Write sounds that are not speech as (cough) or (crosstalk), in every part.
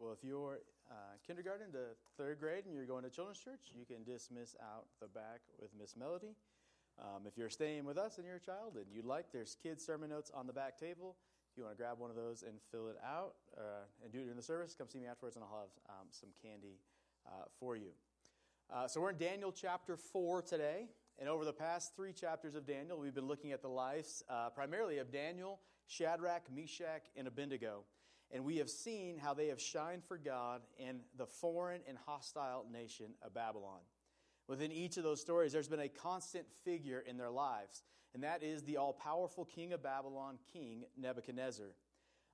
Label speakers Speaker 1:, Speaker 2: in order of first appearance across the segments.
Speaker 1: Well, if you're uh, kindergarten to third grade and you're going to children's church, you can dismiss out the back with Miss Melody. Um, if you're staying with us and you're a child and you'd like, there's kids' sermon notes on the back table. If you want to grab one of those and fill it out uh, and do it during the service, come see me afterwards and I'll have um, some candy uh, for you. Uh, so we're in Daniel chapter 4 today. And over the past three chapters of Daniel, we've been looking at the lives uh, primarily of Daniel, Shadrach, Meshach, and Abednego and we have seen how they have shined for God in the foreign and hostile nation of Babylon. Within each of those stories, there's been a constant figure in their lives, and that is the all powerful king of Babylon, King Nebuchadnezzar.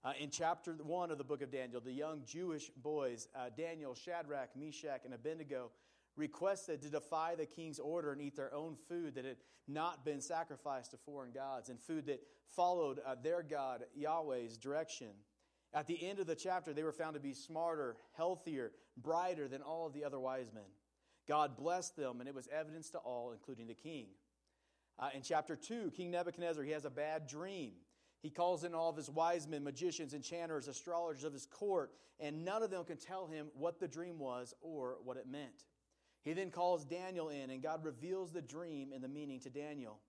Speaker 1: Uh, in chapter 1 of the book of Daniel, the young Jewish boys, uh, Daniel, Shadrach, Meshach, and Abednego, requested to defy the king's order and eat their own food that had not been sacrificed to foreign gods and food that followed uh, their God, Yahweh's direction. At the end of the chapter, they were found to be smarter, healthier, brighter than all of the other wise men. God blessed them, and it was evidence to all, including the king. Uh, in chapter 2, King Nebuchadnezzar, he has a bad dream. He calls in all of his wise men, magicians, enchanters, astrologers of his court, and none of them can tell him what the dream was or what it meant. He then calls Daniel in, and God reveals the dream and the meaning to Daniel.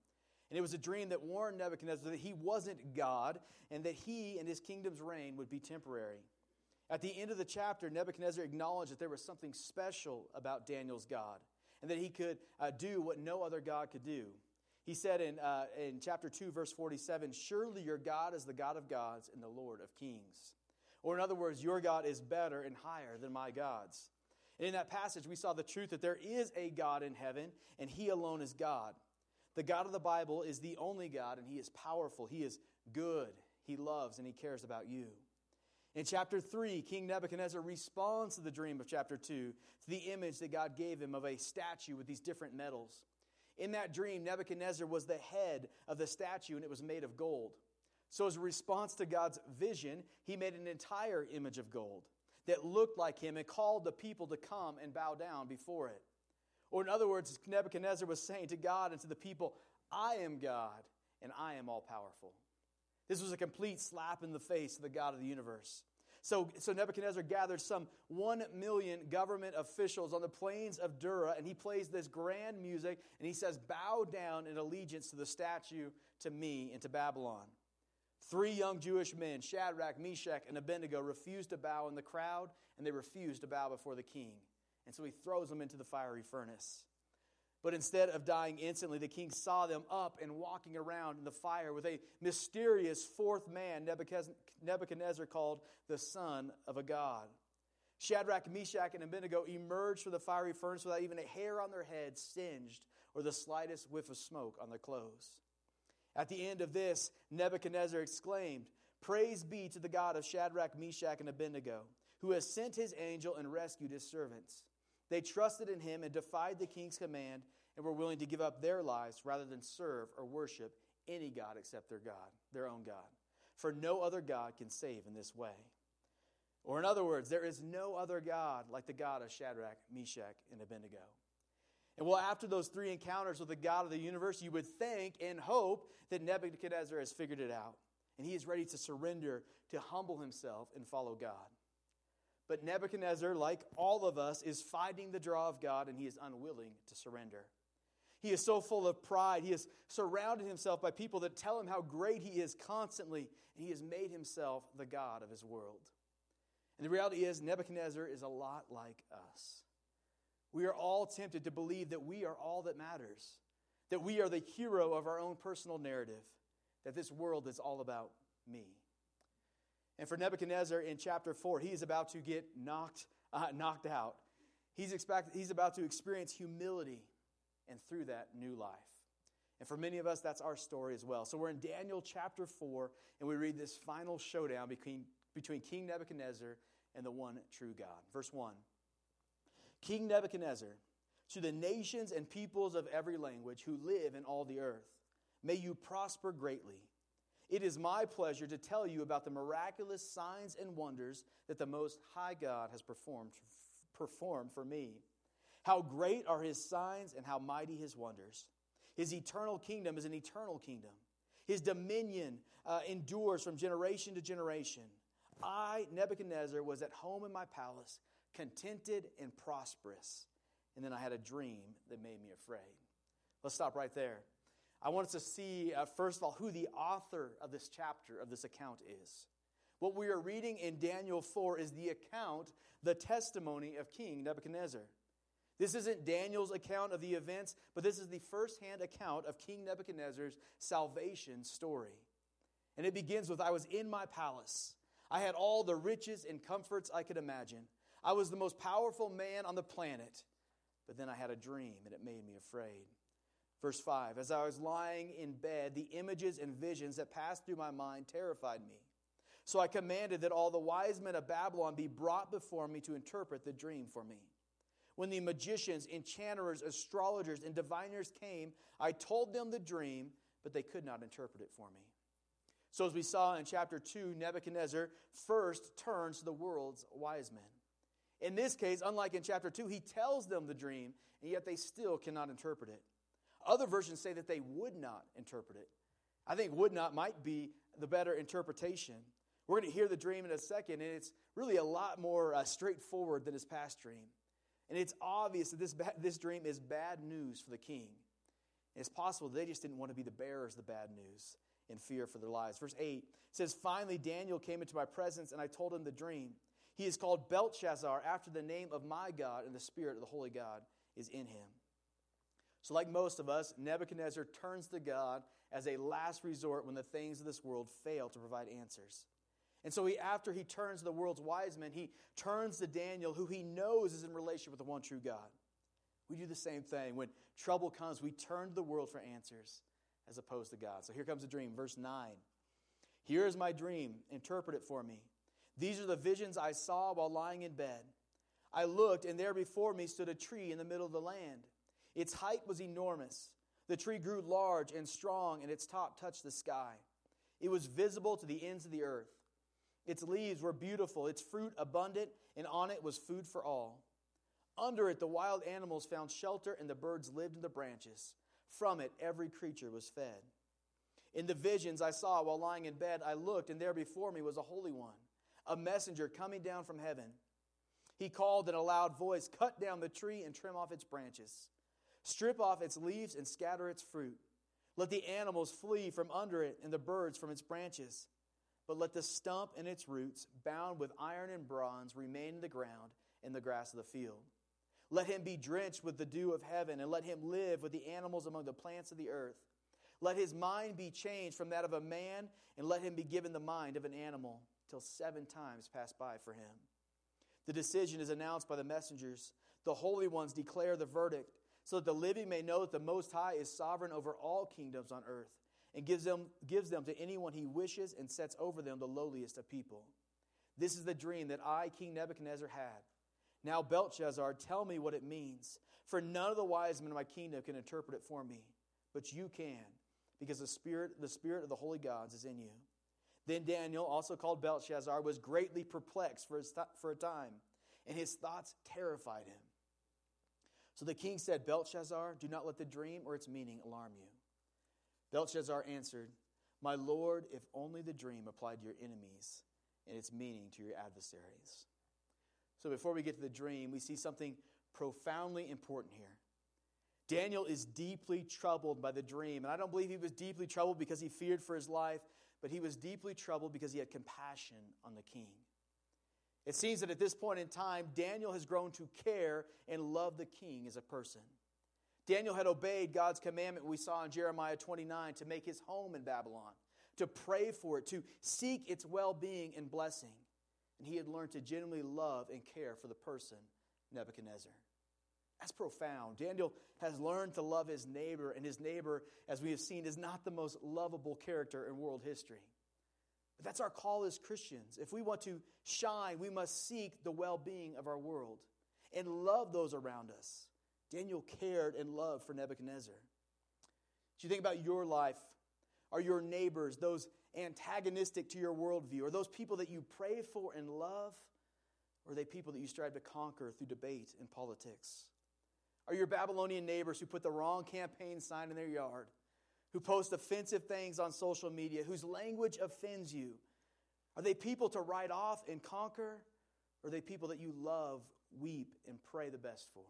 Speaker 1: And it was a dream that warned Nebuchadnezzar that he wasn't God and that he and his kingdom's reign would be temporary. At the end of the chapter, Nebuchadnezzar acknowledged that there was something special about Daniel's God and that he could uh, do what no other God could do. He said in, uh, in chapter 2, verse 47 Surely your God is the God of gods and the Lord of kings. Or, in other words, your God is better and higher than my gods. And in that passage, we saw the truth that there is a God in heaven and he alone is God. The God of the Bible is the only God, and He is powerful. He is good. He loves and He cares about you. In chapter 3, King Nebuchadnezzar responds to the dream of chapter 2, to the image that God gave him of a statue with these different metals. In that dream, Nebuchadnezzar was the head of the statue, and it was made of gold. So, as a response to God's vision, he made an entire image of gold that looked like him and called the people to come and bow down before it. Or, in other words, Nebuchadnezzar was saying to God and to the people, I am God and I am all powerful. This was a complete slap in the face of the God of the universe. So, so Nebuchadnezzar gathered some one million government officials on the plains of Dura, and he plays this grand music, and he says, Bow down in allegiance to the statue, to me, and to Babylon. Three young Jewish men, Shadrach, Meshach, and Abednego, refused to bow in the crowd, and they refused to bow before the king. And so he throws them into the fiery furnace. But instead of dying instantly, the king saw them up and walking around in the fire with a mysterious fourth man, Nebuchadnezzar called the Son of a God. Shadrach, Meshach, and Abednego emerged from the fiery furnace without even a hair on their heads singed or the slightest whiff of smoke on their clothes. At the end of this, Nebuchadnezzar exclaimed, Praise be to the God of Shadrach, Meshach, and Abednego, who has sent his angel and rescued his servants. They trusted in him and defied the king's command and were willing to give up their lives rather than serve or worship any God except their God, their own God. For no other God can save in this way. Or, in other words, there is no other God like the God of Shadrach, Meshach, and Abednego. And well, after those three encounters with the God of the universe, you would think and hope that Nebuchadnezzar has figured it out and he is ready to surrender, to humble himself, and follow God. But Nebuchadnezzar, like all of us, is fighting the draw of God and he is unwilling to surrender. He is so full of pride. He has surrounded himself by people that tell him how great he is constantly, and he has made himself the God of his world. And the reality is, Nebuchadnezzar is a lot like us. We are all tempted to believe that we are all that matters, that we are the hero of our own personal narrative, that this world is all about me. And for Nebuchadnezzar in chapter 4, he is about to get knocked, uh, knocked out. He's, expect, he's about to experience humility and through that, new life. And for many of us, that's our story as well. So we're in Daniel chapter 4, and we read this final showdown between, between King Nebuchadnezzar and the one true God. Verse 1 King Nebuchadnezzar, to the nations and peoples of every language who live in all the earth, may you prosper greatly. It is my pleasure to tell you about the miraculous signs and wonders that the Most High God has performed, performed for me. How great are his signs and how mighty his wonders. His eternal kingdom is an eternal kingdom. His dominion uh, endures from generation to generation. I, Nebuchadnezzar, was at home in my palace, contented and prosperous. And then I had a dream that made me afraid. Let's stop right there. I want us to see, uh, first of all, who the author of this chapter, of this account, is. What we are reading in Daniel 4 is the account, the testimony of King Nebuchadnezzar. This isn't Daniel's account of the events, but this is the firsthand account of King Nebuchadnezzar's salvation story. And it begins with I was in my palace. I had all the riches and comforts I could imagine. I was the most powerful man on the planet. But then I had a dream, and it made me afraid. Verse 5 As I was lying in bed, the images and visions that passed through my mind terrified me. So I commanded that all the wise men of Babylon be brought before me to interpret the dream for me. When the magicians, enchanters, astrologers, and diviners came, I told them the dream, but they could not interpret it for me. So, as we saw in chapter 2, Nebuchadnezzar first turns to the world's wise men. In this case, unlike in chapter 2, he tells them the dream, and yet they still cannot interpret it. Other versions say that they would not interpret it. I think would not might be the better interpretation. We're going to hear the dream in a second, and it's really a lot more uh, straightforward than his past dream. And it's obvious that this, ba- this dream is bad news for the king. it's possible they just didn't want to be the bearers of the bad news in fear for their lives. Verse 8 says, Finally, Daniel came into my presence, and I told him the dream. He is called Belteshazzar after the name of my God, and the spirit of the holy God is in him. So, like most of us, Nebuchadnezzar turns to God as a last resort when the things of this world fail to provide answers. And so, he, after he turns to the world's wise men, he turns to Daniel, who he knows is in relation with the one true God. We do the same thing. When trouble comes, we turn to the world for answers as opposed to God. So, here comes the dream. Verse 9 Here is my dream. Interpret it for me. These are the visions I saw while lying in bed. I looked, and there before me stood a tree in the middle of the land. Its height was enormous. The tree grew large and strong, and its top touched the sky. It was visible to the ends of the earth. Its leaves were beautiful, its fruit abundant, and on it was food for all. Under it, the wild animals found shelter, and the birds lived in the branches. From it, every creature was fed. In the visions I saw while lying in bed, I looked, and there before me was a holy one, a messenger coming down from heaven. He called in a loud voice, Cut down the tree and trim off its branches Strip off its leaves and scatter its fruit. Let the animals flee from under it and the birds from its branches. But let the stump and its roots, bound with iron and bronze, remain in the ground in the grass of the field. Let him be drenched with the dew of heaven, and let him live with the animals among the plants of the earth. Let his mind be changed from that of a man, and let him be given the mind of an animal, till seven times pass by for him. The decision is announced by the messengers. The holy ones declare the verdict so that the living may know that the Most High is sovereign over all kingdoms on earth and gives them, gives them to anyone he wishes and sets over them the lowliest of people. This is the dream that I, King Nebuchadnezzar, had. Now, Belteshazzar, tell me what it means, for none of the wise men of my kingdom can interpret it for me, but you can, because the spirit, the spirit of the holy gods is in you. Then Daniel, also called Belteshazzar, was greatly perplexed for, th- for a time, and his thoughts terrified him. So the king said, Belteshazzar, do not let the dream or its meaning alarm you. Belteshazzar answered, My lord, if only the dream applied to your enemies and its meaning to your adversaries. So before we get to the dream, we see something profoundly important here. Daniel is deeply troubled by the dream. And I don't believe he was deeply troubled because he feared for his life, but he was deeply troubled because he had compassion on the king. It seems that at this point in time, Daniel has grown to care and love the king as a person. Daniel had obeyed God's commandment we saw in Jeremiah 29 to make his home in Babylon, to pray for it, to seek its well being and blessing. And he had learned to genuinely love and care for the person, Nebuchadnezzar. That's profound. Daniel has learned to love his neighbor, and his neighbor, as we have seen, is not the most lovable character in world history. But that's our call as Christians. If we want to shine, we must seek the well being of our world and love those around us. Daniel cared and loved for Nebuchadnezzar. As you think about your life, are your neighbors those antagonistic to your worldview? Are those people that you pray for and love? Or are they people that you strive to conquer through debate and politics? Are your Babylonian neighbors who put the wrong campaign sign in their yard? Who post offensive things on social media, whose language offends you? Are they people to write off and conquer? Or are they people that you love, weep, and pray the best for?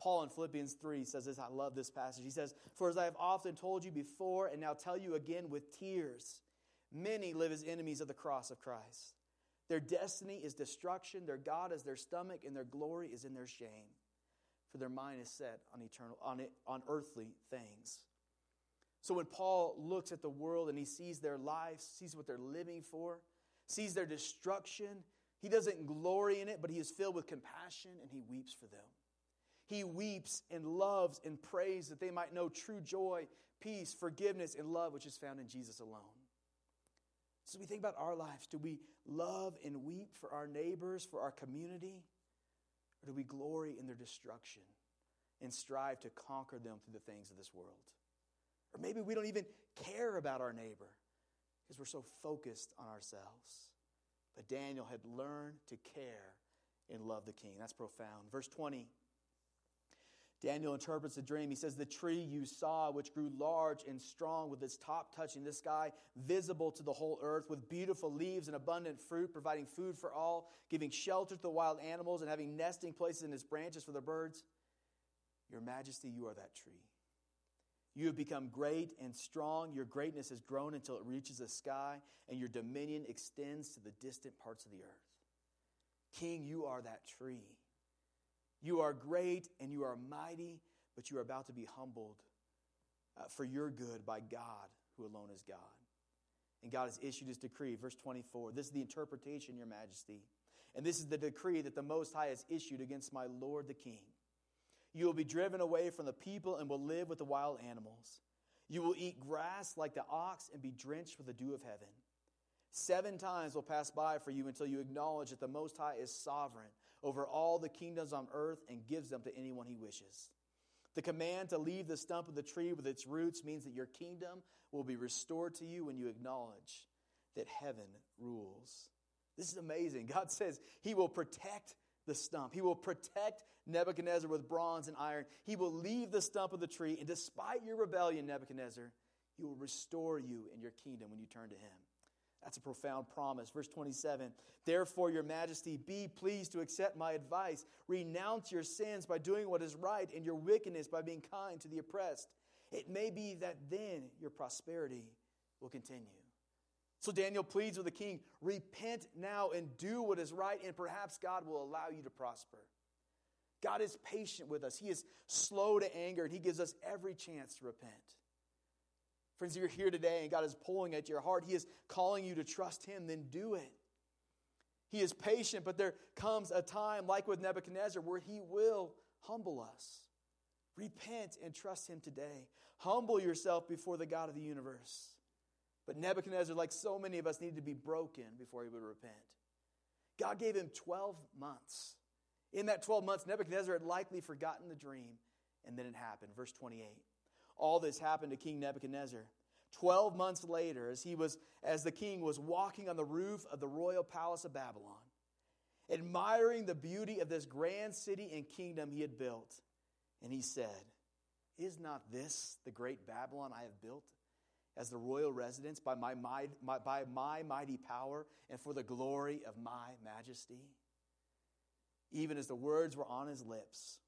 Speaker 1: Paul in Philippians 3 says this. I love this passage. He says, For as I have often told you before, and now tell you again with tears, many live as enemies of the cross of Christ. Their destiny is destruction, their God is their stomach, and their glory is in their shame. For their mind is set on eternal on, it, on earthly things. So when Paul looks at the world and he sees their lives, sees what they're living for, sees their destruction, he doesn't glory in it, but he is filled with compassion and he weeps for them. He weeps and loves and prays that they might know true joy, peace, forgiveness, and love, which is found in Jesus alone. So we think about our lives. Do we love and weep for our neighbors, for our community? Or do we glory in their destruction and strive to conquer them through the things of this world? Or maybe we don't even care about our neighbor because we're so focused on ourselves. But Daniel had learned to care and love the king. That's profound. Verse 20. Daniel interprets the dream. He says, The tree you saw, which grew large and strong, with its top touching the sky, visible to the whole earth, with beautiful leaves and abundant fruit, providing food for all, giving shelter to the wild animals, and having nesting places in its branches for the birds. Your majesty, you are that tree. You have become great and strong. Your greatness has grown until it reaches the sky, and your dominion extends to the distant parts of the earth. King, you are that tree. You are great and you are mighty, but you are about to be humbled uh, for your good by God, who alone is God. And God has issued his decree. Verse 24 this is the interpretation, Your Majesty. And this is the decree that the Most High has issued against my Lord the King. You will be driven away from the people and will live with the wild animals. You will eat grass like the ox and be drenched with the dew of heaven. Seven times will pass by for you until you acknowledge that the Most High is sovereign over all the kingdoms on earth and gives them to anyone he wishes. The command to leave the stump of the tree with its roots means that your kingdom will be restored to you when you acknowledge that heaven rules. This is amazing. (laughs) God says he will protect the stump. He will protect Nebuchadnezzar with bronze and iron. He will leave the stump of the tree, and despite your rebellion, Nebuchadnezzar, he will restore you in your kingdom when you turn to him. That's a profound promise. Verse 27 Therefore, your majesty, be pleased to accept my advice. Renounce your sins by doing what is right, and your wickedness by being kind to the oppressed. It may be that then your prosperity will continue. So Daniel pleads with the king repent now and do what is right, and perhaps God will allow you to prosper. God is patient with us, He is slow to anger, and He gives us every chance to repent. Friends, if you're here today and God is pulling at your heart, He is calling you to trust Him, then do it. He is patient, but there comes a time, like with Nebuchadnezzar, where He will humble us. Repent and trust Him today. Humble yourself before the God of the universe. But Nebuchadnezzar, like so many of us, needed to be broken before he would repent. God gave him 12 months. In that 12 months, Nebuchadnezzar had likely forgotten the dream, and then it happened. Verse 28. All this happened to King Nebuchadnezzar. Twelve months later, as he was as the king was walking on the roof of the royal palace of Babylon, admiring the beauty of this grand city and kingdom he had built, and he said, Is not this the great Babylon I have built as the royal residence by my, my, my, by my mighty power and for the glory of my majesty? Even as the words were on his lips,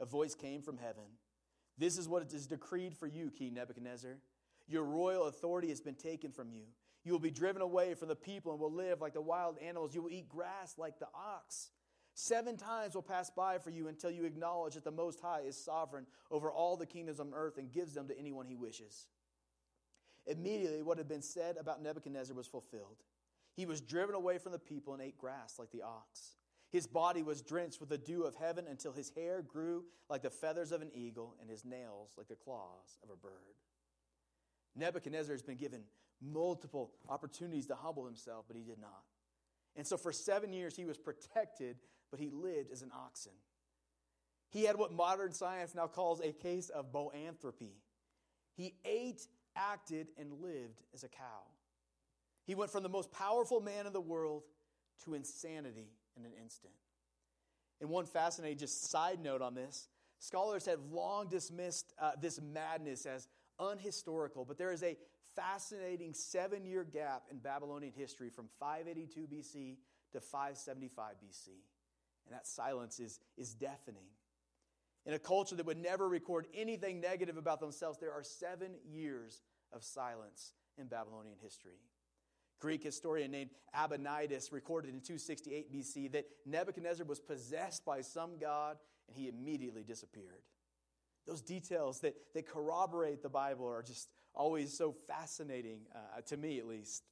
Speaker 1: a voice came from heaven. This is what is decreed for you, King Nebuchadnezzar. Your royal authority has been taken from you. You will be driven away from the people and will live like the wild animals. You will eat grass like the ox. Seven times will pass by for you until you acknowledge that the Most High is sovereign over all the kingdoms on earth and gives them to anyone he wishes. Immediately, what had been said about Nebuchadnezzar was fulfilled. He was driven away from the people and ate grass like the ox. His body was drenched with the dew of heaven until his hair grew like the feathers of an eagle and his nails like the claws of a bird. Nebuchadnezzar has been given multiple opportunities to humble himself, but he did not. And so for seven years he was protected, but he lived as an oxen. He had what modern science now calls a case of boanthropy. He ate, acted, and lived as a cow. He went from the most powerful man in the world to insanity in an instant. And one fascinating just side note on this scholars have long dismissed uh, this madness as unhistorical, but there is a fascinating seven year gap in Babylonian history from 582 BC to 575 BC. And that silence is, is deafening. In a culture that would never record anything negative about themselves, there are seven years of silence in Babylonian history. Greek historian named Nabonidus recorded in 268 BC that Nebuchadnezzar was possessed by some god and he immediately disappeared. Those details that, that corroborate the Bible are just always so fascinating, uh, to me at least.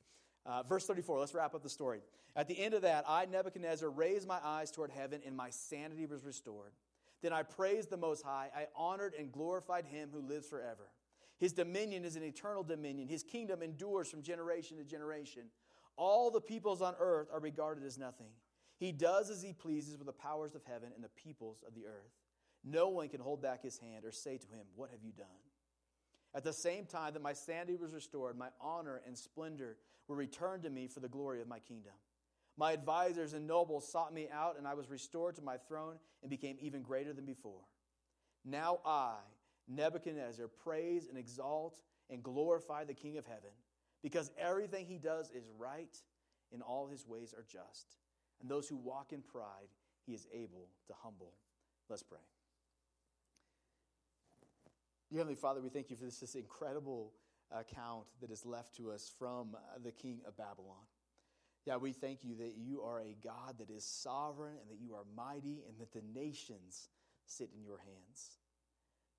Speaker 1: Uh, verse 34, let's wrap up the story. At the end of that, I, Nebuchadnezzar, raised my eyes toward heaven, and my sanity was restored. Then I praised the Most High. I honored and glorified him who lives forever. His dominion is an eternal dominion, his kingdom endures from generation to generation. All the peoples on earth are regarded as nothing. He does as he pleases with the powers of heaven and the peoples of the earth. No one can hold back his hand or say to him, What have you done? At the same time that my sanity was restored, my honor and splendor were returned to me for the glory of my kingdom. My advisors and nobles sought me out, and I was restored to my throne and became even greater than before. Now I, Nebuchadnezzar, praise and exalt and glorify the King of heaven, because everything he does is right and all his ways are just. And those who walk in pride, he is able to humble. Let's pray. Dear Heavenly Father, we thank you for this, this incredible account that is left to us from uh, the king of Babylon. Yeah, we thank you that you are a God that is sovereign and that you are mighty and that the nations sit in your hands.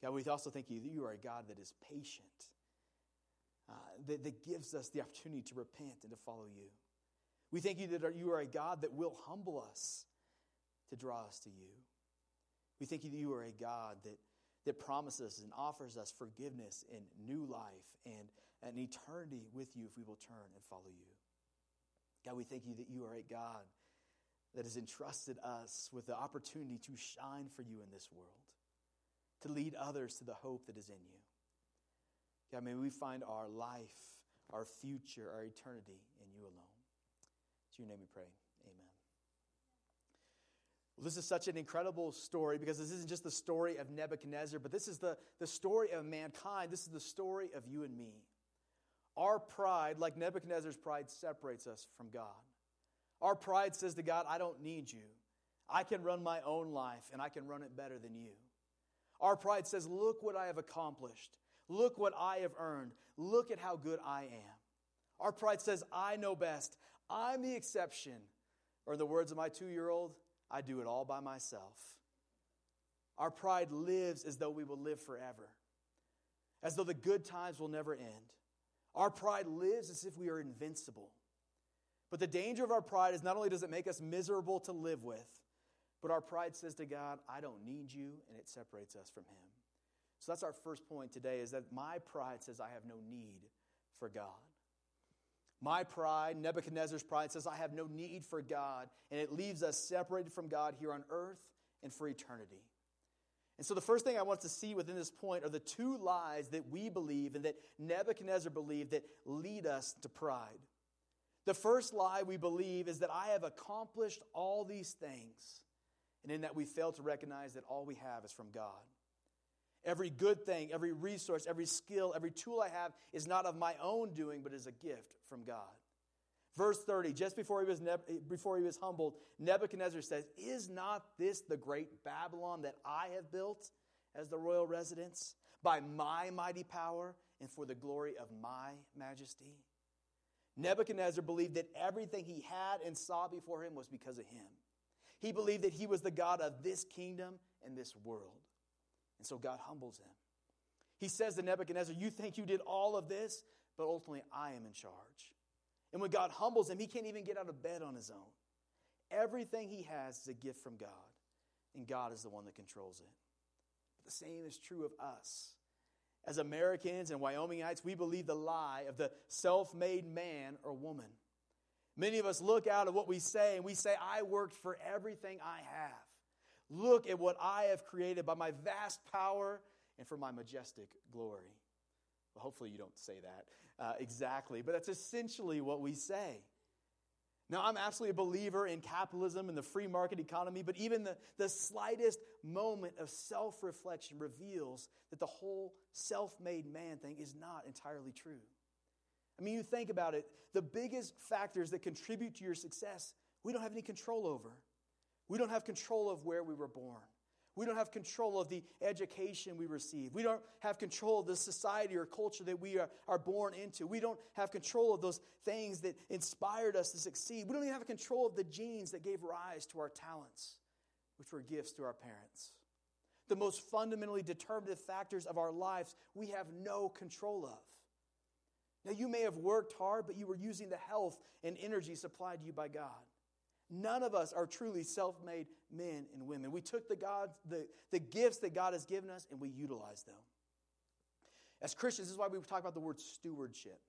Speaker 1: God, we also thank you that you are a God that is patient, uh, that, that gives us the opportunity to repent and to follow you. We thank you that you are a God that will humble us to draw us to you. We thank you that you are a God that that promises and offers us forgiveness and new life and an eternity with you if we will turn and follow you. God, we thank you that you are a God that has entrusted us with the opportunity to shine for you in this world, to lead others to the hope that is in you. God, may we find our life, our future, our eternity in you alone. It's your name we pray. Amen. Well, this is such an incredible story because this isn't just the story of Nebuchadnezzar, but this is the, the story of mankind. This is the story of you and me. Our pride, like Nebuchadnezzar's pride, separates us from God. Our pride says to God, I don't need you. I can run my own life and I can run it better than you. Our pride says, Look what I have accomplished. Look what I have earned. Look at how good I am. Our pride says, I know best. I'm the exception. Or, in the words of my two year old, I do it all by myself. Our pride lives as though we will live forever, as though the good times will never end. Our pride lives as if we are invincible. But the danger of our pride is not only does it make us miserable to live with, but our pride says to God, I don't need you, and it separates us from Him. So that's our first point today is that my pride says I have no need for God. My pride, Nebuchadnezzar's pride, says, I have no need for God, and it leaves us separated from God here on earth and for eternity. And so, the first thing I want to see within this point are the two lies that we believe and that Nebuchadnezzar believed that lead us to pride. The first lie we believe is that I have accomplished all these things, and in that we fail to recognize that all we have is from God. Every good thing, every resource, every skill, every tool I have is not of my own doing, but is a gift from God. Verse 30, just before he was, before he was humbled, Nebuchadnezzar says, Is not this the great Babylon that I have built as the royal residence by my mighty power and for the glory of my majesty? Nebuchadnezzar believed that everything he had and saw before him was because of him. He believed that he was the God of this kingdom and this world. And so God humbles him. He says to Nebuchadnezzar, You think you did all of this, but ultimately I am in charge. And when God humbles him, he can't even get out of bed on his own. Everything he has is a gift from God, and God is the one that controls it. But the same is true of us. As Americans and Wyomingites, we believe the lie of the self made man or woman. Many of us look out at what we say and we say, I worked for everything I have. Look at what I have created by my vast power and for my majestic glory. Hopefully, you don't say that uh, exactly, but that's essentially what we say. Now, I'm absolutely a believer in capitalism and the free market economy, but even the, the slightest moment of self reflection reveals that the whole self made man thing is not entirely true. I mean, you think about it, the biggest factors that contribute to your success, we don't have any control over. We don't have control of where we were born. We don't have control of the education we receive. We don't have control of the society or culture that we are, are born into. We don't have control of those things that inspired us to succeed. We don't even have control of the genes that gave rise to our talents, which were gifts to our parents. The most fundamentally determinative factors of our lives we have no control of. Now, you may have worked hard, but you were using the health and energy supplied to you by God. None of us are truly self made men and women. We took the, God, the, the gifts that God has given us and we utilize them. As Christians, this is why we talk about the word stewardship.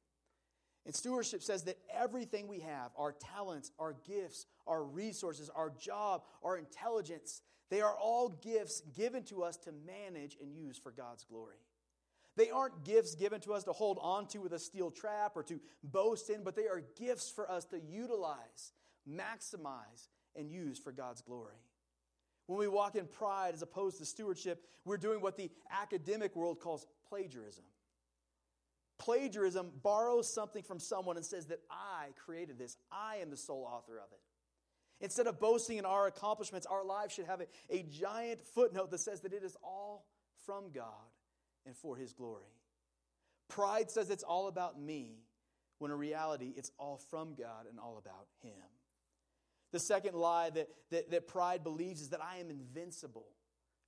Speaker 1: And stewardship says that everything we have, our talents, our gifts, our resources, our job, our intelligence, they are all gifts given to us to manage and use for God's glory. They aren't gifts given to us to hold on to with a steel trap or to boast in, but they are gifts for us to utilize maximize, and use for God's glory. When we walk in pride as opposed to stewardship, we're doing what the academic world calls plagiarism. Plagiarism borrows something from someone and says that I created this, I am the sole author of it. Instead of boasting in our accomplishments, our lives should have a, a giant footnote that says that it is all from God and for His glory. Pride says it's all about me, when in reality, it's all from God and all about Him. The second lie that, that, that pride believes is that I am invincible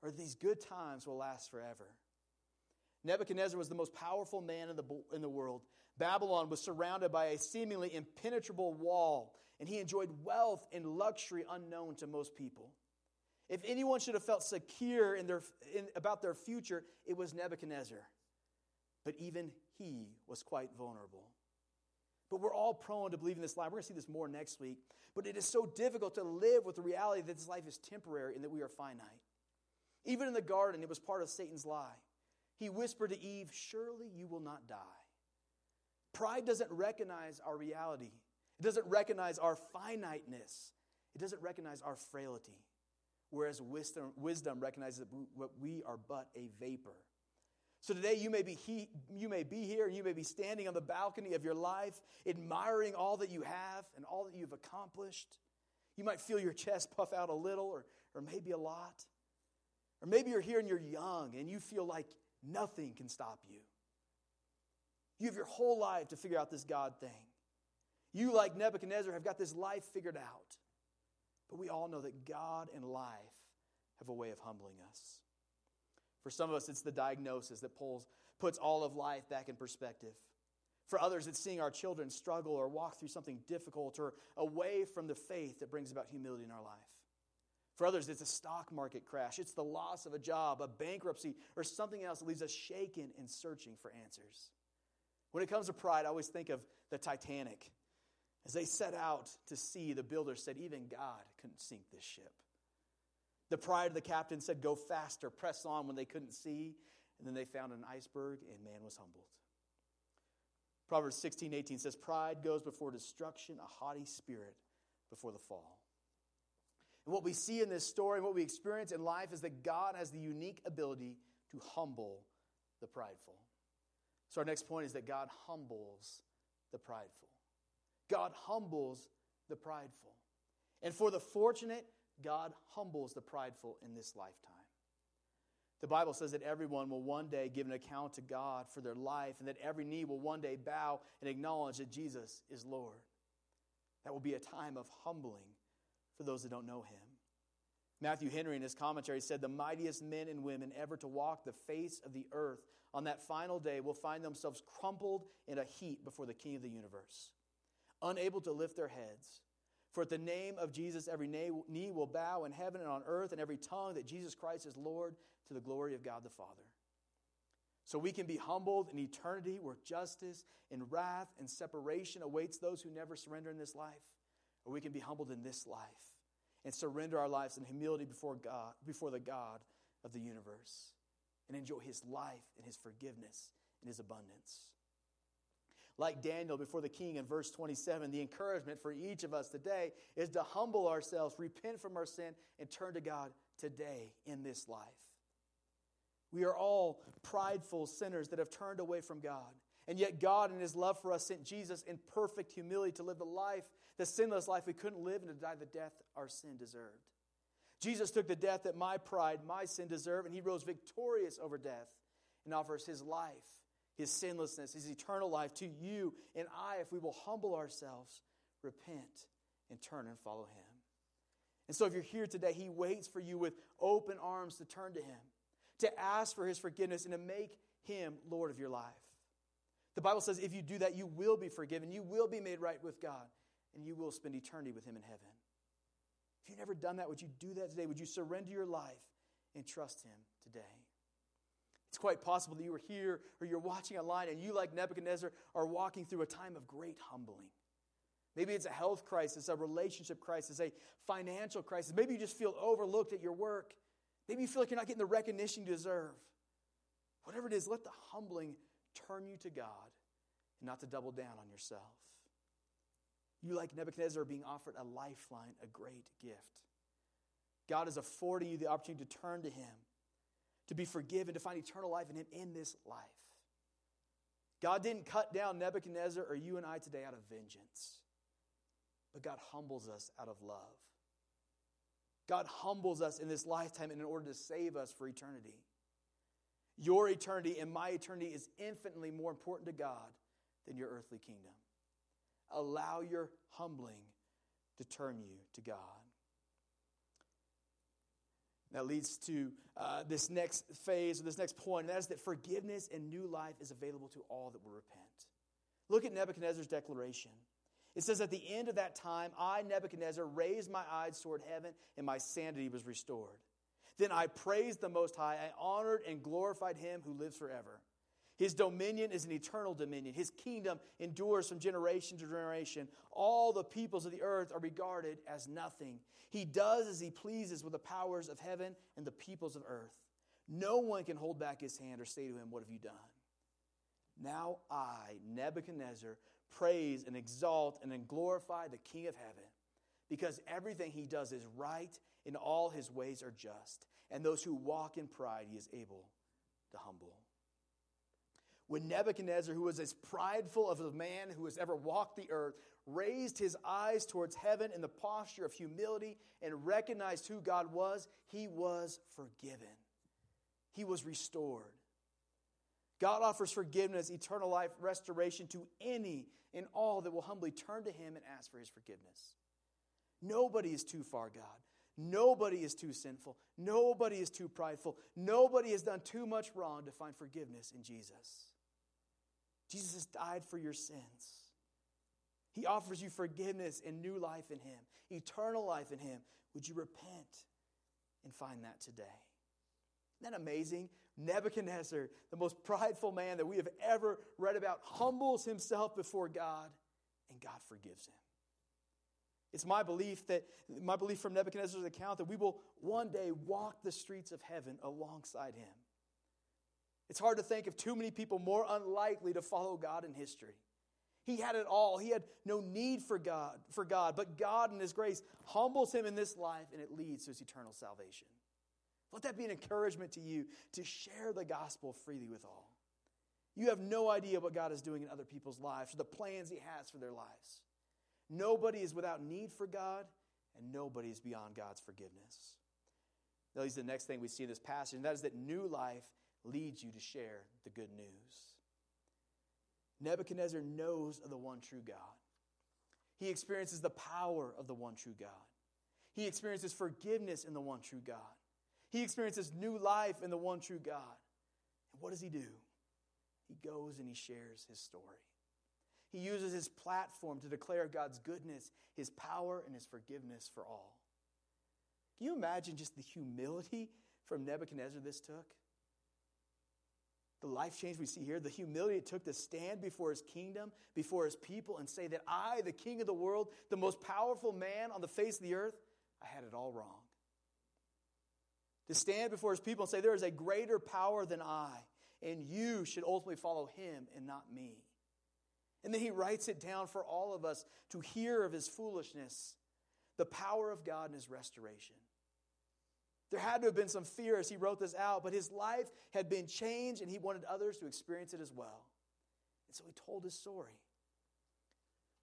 Speaker 1: or these good times will last forever. Nebuchadnezzar was the most powerful man in the, in the world. Babylon was surrounded by a seemingly impenetrable wall, and he enjoyed wealth and luxury unknown to most people. If anyone should have felt secure in their, in, about their future, it was Nebuchadnezzar. But even he was quite vulnerable. But we're all prone to believe in this lie. We're going to see this more next week. But it is so difficult to live with the reality that this life is temporary and that we are finite. Even in the garden, it was part of Satan's lie. He whispered to Eve, Surely you will not die. Pride doesn't recognize our reality, it doesn't recognize our finiteness, it doesn't recognize our frailty. Whereas wisdom, wisdom recognizes that we are but a vapor. So today you may be he, you may be here you may be standing on the balcony of your life admiring all that you have and all that you've accomplished. You might feel your chest puff out a little or, or maybe a lot. Or maybe you're here and you're young and you feel like nothing can stop you. You have your whole life to figure out this God thing. You, like Nebuchadnezzar, have got this life figured out. But we all know that God and life have a way of humbling us. For some of us, it's the diagnosis that pulls, puts all of life back in perspective. For others, it's seeing our children struggle or walk through something difficult or away from the faith that brings about humility in our life. For others, it's a stock market crash. It's the loss of a job, a bankruptcy, or something else that leaves us shaken and searching for answers. When it comes to pride, I always think of the Titanic. As they set out to sea, the builder said, Even God couldn't sink this ship. The pride of the captain said, Go faster, press on when they couldn't see. And then they found an iceberg, and man was humbled. Proverbs 16, 18 says, Pride goes before destruction, a haughty spirit before the fall. And what we see in this story, what we experience in life, is that God has the unique ability to humble the prideful. So, our next point is that God humbles the prideful. God humbles the prideful. And for the fortunate, God humbles the prideful in this lifetime. The Bible says that everyone will one day give an account to God for their life and that every knee will one day bow and acknowledge that Jesus is Lord. That will be a time of humbling for those that don't know him. Matthew Henry, in his commentary, said the mightiest men and women ever to walk the face of the earth on that final day will find themselves crumpled in a heap before the King of the universe, unable to lift their heads for at the name of Jesus, every knee will bow in heaven and on earth, and every tongue that Jesus Christ is Lord to the glory of God the Father. So we can be humbled in eternity where justice and wrath and separation awaits those who never surrender in this life. Or we can be humbled in this life and surrender our lives in humility before God, before the God of the universe, and enjoy his life and his forgiveness and his abundance. Like Daniel before the king in verse 27, the encouragement for each of us today is to humble ourselves, repent from our sin, and turn to God today in this life. We are all prideful sinners that have turned away from God. And yet, God, in His love for us, sent Jesus in perfect humility to live the life, the sinless life we couldn't live, and to die the death our sin deserved. Jesus took the death that my pride, my sin deserved, and He rose victorious over death and offers His life, His sinlessness, His eternal life to you and I if we will humble ourselves, repent, and turn and follow Him. And so, if you're here today, He waits for you with open arms to turn to Him, to ask for His forgiveness, and to make Him Lord of your life. The Bible says if you do that, you will be forgiven, you will be made right with God, and you will spend eternity with Him in heaven. If you've never done that, would you do that today? Would you surrender your life and trust Him today? It's quite possible that you are here or you're watching online and you, like Nebuchadnezzar, are walking through a time of great humbling. Maybe it's a health crisis, a relationship crisis, a financial crisis. Maybe you just feel overlooked at your work. Maybe you feel like you're not getting the recognition you deserve. Whatever it is, let the humbling turn you to God and not to double down on yourself. You, like Nebuchadnezzar, are being offered a lifeline, a great gift. God is affording you the opportunity to turn to Him, to be forgiven, to find eternal life in Him in this life. God didn't cut down Nebuchadnezzar or you and I today out of vengeance, but God humbles us out of love. God humbles us in this lifetime in order to save us for eternity. Your eternity and my eternity is infinitely more important to God than your earthly kingdom. Allow your humbling to turn you to God. That leads to uh, this next phase, or this next point, and that is that forgiveness and new life is available to all that will repent. Look at Nebuchadnezzar's declaration. It says, At the end of that time, I, Nebuchadnezzar, raised my eyes toward heaven, and my sanity was restored. Then I praised the Most High. I honored and glorified him who lives forever. His dominion is an eternal dominion. His kingdom endures from generation to generation. All the peoples of the earth are regarded as nothing. He does as he pleases with the powers of heaven and the peoples of earth. No one can hold back his hand or say to him, What have you done? Now I, Nebuchadnezzar, praise and exalt and glorify the King of heaven because everything he does is right and all his ways are just. And those who walk in pride, he is able to humble. When Nebuchadnezzar, who was as prideful of a man who has ever walked the earth, raised his eyes towards heaven in the posture of humility and recognized who God was, he was forgiven. He was restored. God offers forgiveness, eternal life, restoration to any and all that will humbly turn to him and ask for his forgiveness. Nobody is too far, God. Nobody is too sinful. Nobody is too prideful. Nobody has done too much wrong to find forgiveness in Jesus. Jesus has died for your sins. He offers you forgiveness and new life in Him, eternal life in Him. Would you repent and find that today? Isn't that amazing? Nebuchadnezzar, the most prideful man that we have ever read about, humbles himself before God, and God forgives him. It's my belief that my belief from Nebuchadnezzar's account that we will one day walk the streets of heaven alongside him. It's hard to think of too many people more unlikely to follow God in history. He had it all. He had no need for God, for God, but God in his grace humbles him in this life and it leads to his eternal salvation. Let that be an encouragement to you to share the gospel freely with all. You have no idea what God is doing in other people's lives or the plans he has for their lives. Nobody is without need for God, and nobody is beyond God's forgiveness. That leads the next thing we see in this passage, and that is that new life leads you to share the good news. Nebuchadnezzar knows of the one true God. He experiences the power of the one true God. He experiences forgiveness in the one true God. He experiences new life in the one true God. And what does he do? He goes and he shares his story. He uses his platform to declare God's goodness, his power, and his forgiveness for all. Can you imagine just the humility from Nebuchadnezzar this took? The life change we see here, the humility it took to stand before his kingdom, before his people, and say that I, the king of the world, the most powerful man on the face of the earth, I had it all wrong. To stand before his people and say, There is a greater power than I, and you should ultimately follow him and not me. And then he writes it down for all of us to hear of his foolishness, the power of God and his restoration. There had to have been some fear as he wrote this out, but his life had been changed and he wanted others to experience it as well. And so he told his story.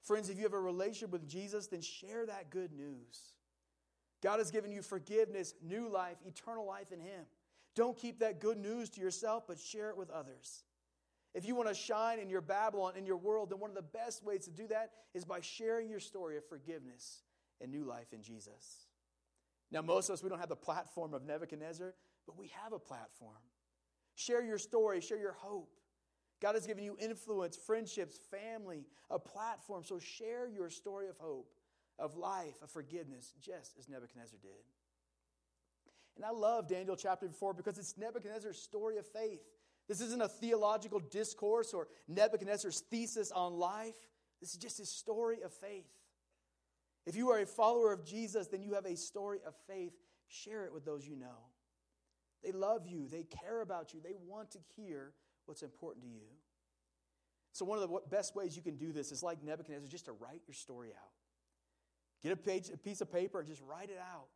Speaker 1: Friends, if you have a relationship with Jesus, then share that good news. God has given you forgiveness, new life, eternal life in him. Don't keep that good news to yourself, but share it with others. If you want to shine in your Babylon, in your world, then one of the best ways to do that is by sharing your story of forgiveness and new life in Jesus. Now, most of us, we don't have the platform of Nebuchadnezzar, but we have a platform. Share your story, share your hope. God has given you influence, friendships, family, a platform. So share your story of hope, of life, of forgiveness, just as Nebuchadnezzar did. And I love Daniel chapter 4 because it's Nebuchadnezzar's story of faith. This isn't a theological discourse or Nebuchadnezzar's thesis on life. This is just his story of faith. If you are a follower of Jesus, then you have a story of faith. Share it with those you know. They love you, they care about you, they want to hear what's important to you. So, one of the best ways you can do this is like Nebuchadnezzar, just to write your story out. Get a, page, a piece of paper and just write it out.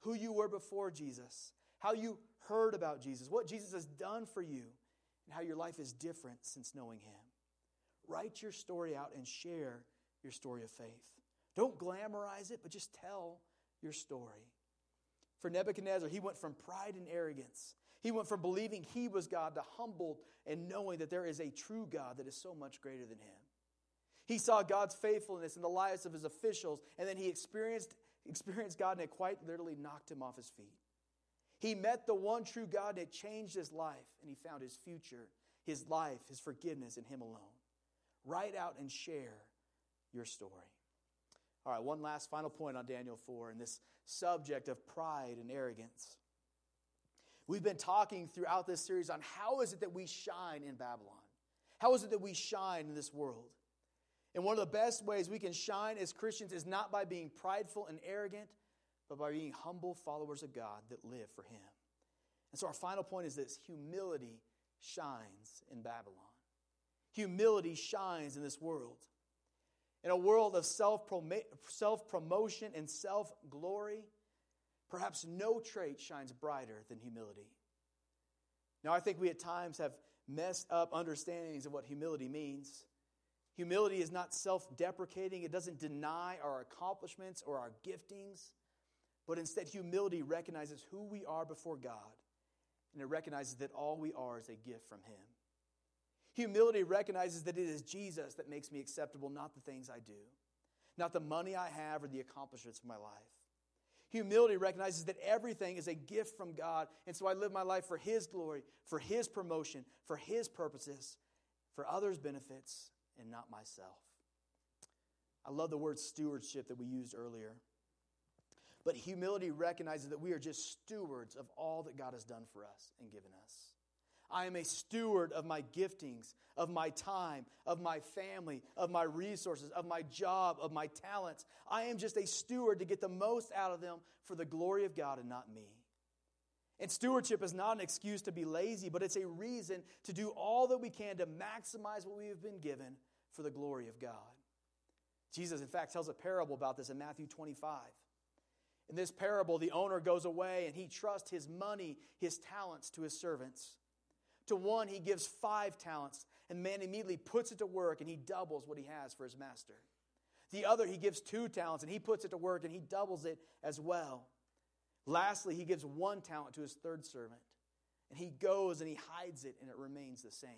Speaker 1: Who you were before Jesus, how you heard about Jesus, what Jesus has done for you, and how your life is different since knowing Him. Write your story out and share your story of faith. Don't glamorize it, but just tell your story. For Nebuchadnezzar, he went from pride and arrogance. He went from believing he was God to humbled and knowing that there is a true God that is so much greater than him. He saw God's faithfulness in the lives of his officials, and then he experienced, experienced God, and it quite literally knocked him off his feet. He met the one true God, and it changed his life, and he found his future, his life, his forgiveness in him alone. Write out and share your story. All right, one last final point on Daniel 4 and this subject of pride and arrogance. We've been talking throughout this series on how is it that we shine in Babylon? How is it that we shine in this world? And one of the best ways we can shine as Christians is not by being prideful and arrogant, but by being humble followers of God that live for Him. And so our final point is this humility shines in Babylon. Humility shines in this world. In a world of self promotion and self glory, perhaps no trait shines brighter than humility. Now, I think we at times have messed up understandings of what humility means. Humility is not self deprecating, it doesn't deny our accomplishments or our giftings, but instead, humility recognizes who we are before God, and it recognizes that all we are is a gift from Him. Humility recognizes that it is Jesus that makes me acceptable, not the things I do, not the money I have or the accomplishments of my life. Humility recognizes that everything is a gift from God, and so I live my life for His glory, for His promotion, for His purposes, for others' benefits, and not myself. I love the word stewardship that we used earlier. But humility recognizes that we are just stewards of all that God has done for us and given us. I am a steward of my giftings, of my time, of my family, of my resources, of my job, of my talents. I am just a steward to get the most out of them for the glory of God and not me. And stewardship is not an excuse to be lazy, but it's a reason to do all that we can to maximize what we have been given for the glory of God. Jesus, in fact, tells a parable about this in Matthew 25. In this parable, the owner goes away and he trusts his money, his talents to his servants. To one, he gives five talents, and man immediately puts it to work and he doubles what he has for his master. The other, he gives two talents and he puts it to work and he doubles it as well. Lastly, he gives one talent to his third servant, and he goes and he hides it and it remains the same.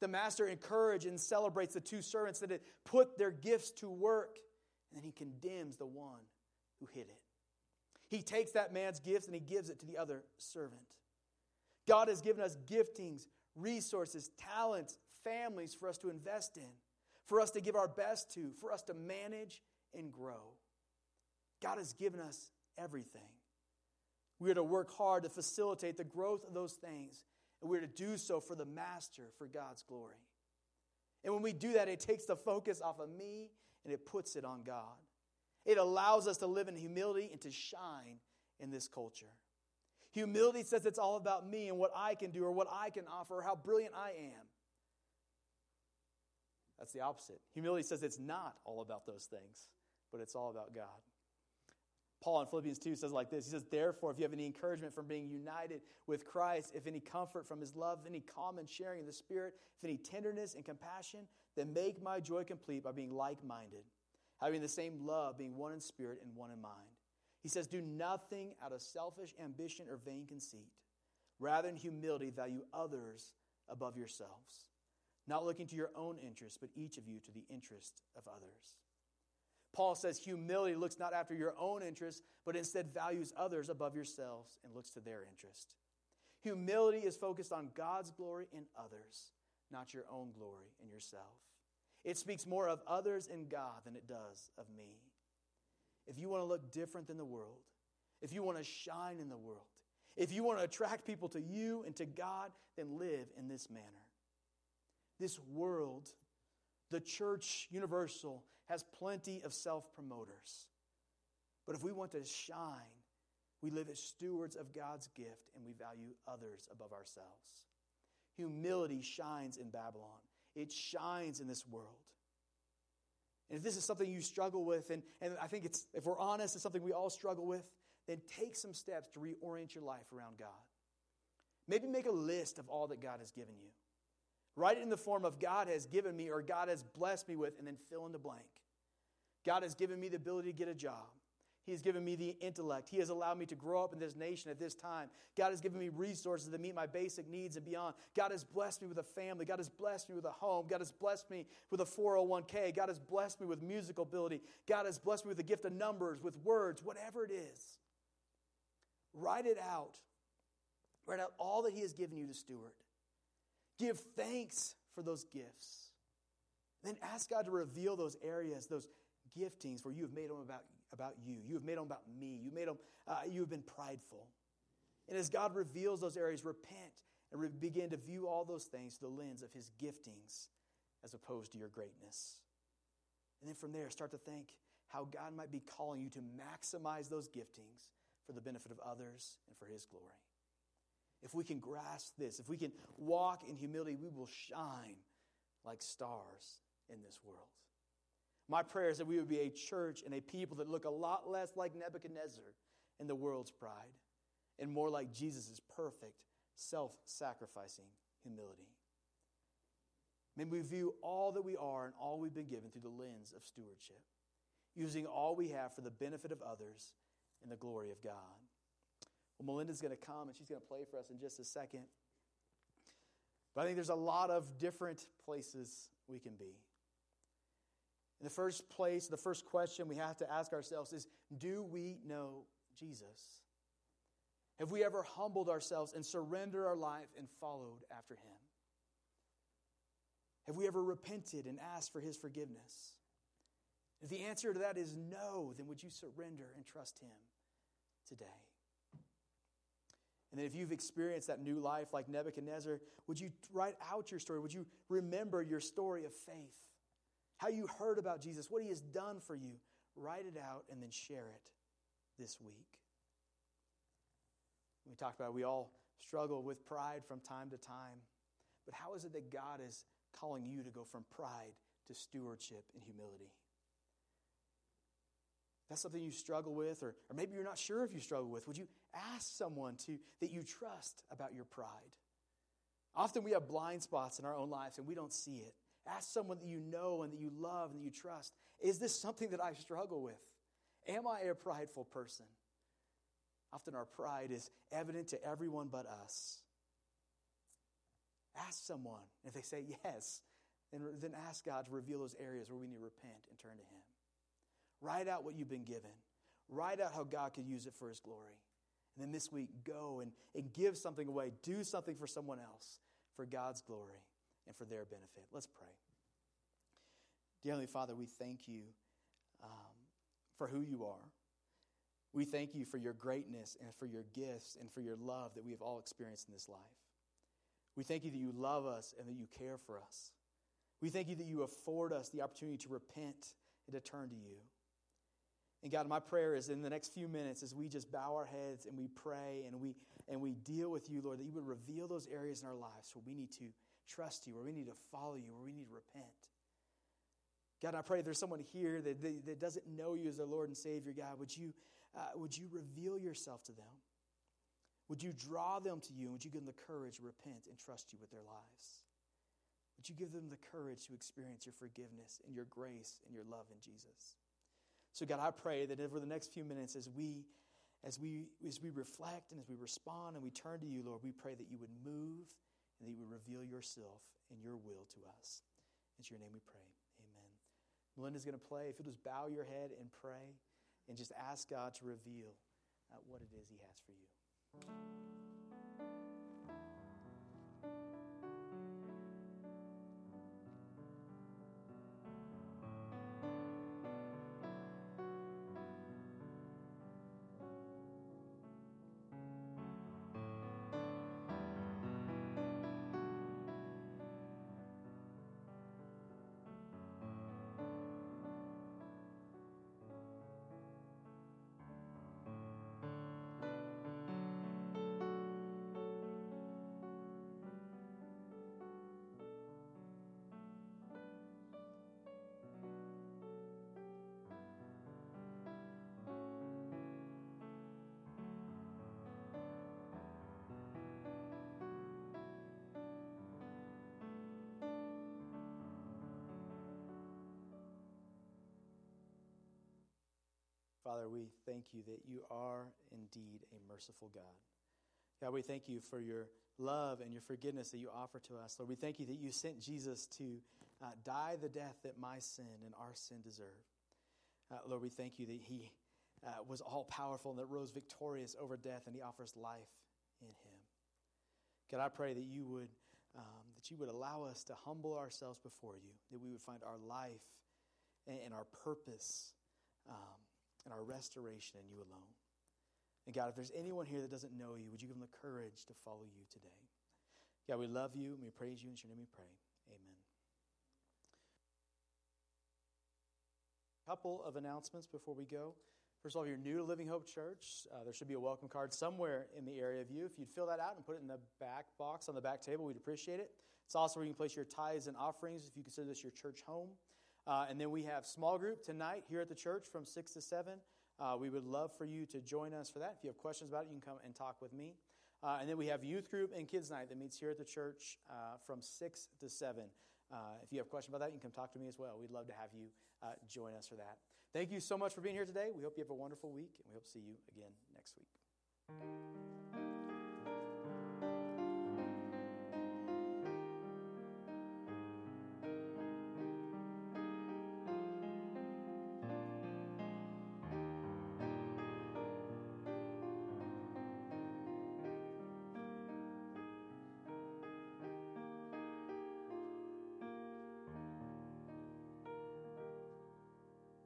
Speaker 1: The master encourages and celebrates the two servants that had put their gifts to work, and then he condemns the one who hid it. He takes that man's gifts and he gives it to the other servant. God has given us giftings, resources, talents, families for us to invest in, for us to give our best to, for us to manage and grow. God has given us everything. We are to work hard to facilitate the growth of those things, and we're to do so for the Master, for God's glory. And when we do that, it takes the focus off of me and it puts it on God. It allows us to live in humility and to shine in this culture. Humility says it's all about me and what I can do or what I can offer or how brilliant I am. That's the opposite. Humility says it's not all about those things, but it's all about God. Paul in Philippians 2 says like this He says, Therefore, if you have any encouragement from being united with Christ, if any comfort from his love, any common sharing in the Spirit, if any tenderness and compassion, then make my joy complete by being like minded, having the same love, being one in spirit and one in mind. He says, Do nothing out of selfish ambition or vain conceit. Rather, in humility, value others above yourselves, not looking to your own interests, but each of you to the interest of others. Paul says humility looks not after your own interests, but instead values others above yourselves and looks to their interest. Humility is focused on God's glory in others, not your own glory in yourself. It speaks more of others and God than it does of me. If you want to look different than the world, if you want to shine in the world, if you want to attract people to you and to God, then live in this manner. This world, the church universal, has plenty of self promoters. But if we want to shine, we live as stewards of God's gift and we value others above ourselves. Humility shines in Babylon, it shines in this world. And if this is something you struggle with, and, and I think it's, if we're honest, it's something we all struggle with, then take some steps to reorient your life around God. Maybe make a list of all that God has given you. Write it in the form of God has given me or God has blessed me with, and then fill in the blank. God has given me the ability to get a job. He has given me the intellect. He has allowed me to grow up in this nation at this time. God has given me resources to meet my basic needs and beyond. God has blessed me with a family. God has blessed me with a home. God has blessed me with a 401k. God has blessed me with musical ability. God has blessed me with the gift of numbers, with words, whatever it is. Write it out. Write out all that He has given you to steward. Give thanks for those gifts. Then ask God to reveal those areas, those giftings where you have made them about, about you. You have made them about me. You made them, uh, you have been prideful. And as God reveals those areas, repent and re- begin to view all those things through the lens of his giftings as opposed to your greatness. And then from there, start to think how God might be calling you to maximize those giftings for the benefit of others and for his glory. If we can grasp this, if we can walk in humility, we will shine like stars in this world. My prayer is that we would be a church and a people that look a lot less like Nebuchadnezzar in the world's pride and more like Jesus' perfect, self sacrificing humility. May we view all that we are and all we've been given through the lens of stewardship, using all we have for the benefit of others and the glory of God. Well, Melinda's going to come and she's going to play for us in just a second. But I think there's a lot of different places we can be. In the first place, the first question we have to ask ourselves is Do we know Jesus? Have we ever humbled ourselves and surrendered our life and followed after him? Have we ever repented and asked for his forgiveness? If the answer to that is no, then would you surrender and trust him today? And then, if you've experienced that new life like Nebuchadnezzar, would you write out your story? Would you remember your story of faith? How you heard about Jesus, what he has done for you. Write it out and then share it this week. We talked about it, we all struggle with pride from time to time. But how is it that God is calling you to go from pride to stewardship and humility? That's something you struggle with, or, or maybe you're not sure if you struggle with. Would you ask someone to that you trust about your pride? Often we have blind spots in our own lives and we don't see it. Ask someone that you know and that you love and that you trust Is this something that I struggle with? Am I a prideful person? Often our pride is evident to everyone but us. Ask someone. If they say yes, then, then ask God to reveal those areas where we need to repent and turn to Him. Write out what you've been given. Write out how God could use it for His glory. And then this week, go and, and give something away. Do something for someone else for God's glory and for their benefit. Let's pray. Dear Heavenly Father, we thank you um, for who you are. We thank you for your greatness and for your gifts and for your love that we have all experienced in this life. We thank you that you love us and that you care for us. We thank you that you afford us the opportunity to repent and to turn to you. And God, my prayer is in the next few minutes as we just bow our heads and we pray and we and we deal with you, Lord, that you would reveal those areas in our lives where we need to trust you, where we need to follow you, where we need to repent. God, I pray there's someone here that, that doesn't know you as their Lord and Savior. God, would you, uh, would you reveal yourself to them? Would you draw them to you? And would you give them the courage to repent and trust you with their lives? Would you give them the courage to experience your forgiveness and your grace and your love in Jesus? So, God, I pray that over the next few minutes, as we as we as we reflect and as we respond and we turn to you, Lord, we pray that you would move and that you would reveal yourself and your will to us. It's your name we pray. Amen. Melinda's going to play. If you'll just bow your head and pray and just ask God to reveal uh, what it is He has for you. Father, we thank you that you are indeed a merciful God. God, we thank you for your love and your forgiveness that you offer to us. Lord, we thank you that you sent Jesus to uh, die the death that my sin and our sin deserve. Uh, Lord, we thank you that he uh, was all powerful and that rose victorious over death and he offers life in him. God, I pray that you would um, that you would allow us to humble ourselves before you, that we would find our life and, and our purpose um, and our restoration in you alone. And God, if there's anyone here that doesn't know you, would you give them the courage to follow you today? God, we love you and we praise you. In your name we pray. Amen. Couple of announcements before we go. First of all, if you're new to Living Hope Church, uh, there should be a welcome card somewhere in the area of you. If you'd fill that out and put it in the back box on the back table, we'd appreciate it. It's also where you can place your tithes and offerings if you consider this your church home. Uh, and then we have small group tonight here at the church from 6 to 7. Uh, we would love for you to join us for that. If you have questions about it, you can come and talk with me. Uh, and then we have youth group and kids night that meets here at the church uh, from 6 to 7. Uh, if you have questions about that, you can come talk to me as well. We'd love to have you uh, join us for that. Thank you so much for being here today. We hope you have a wonderful week, and we hope to see you again next week.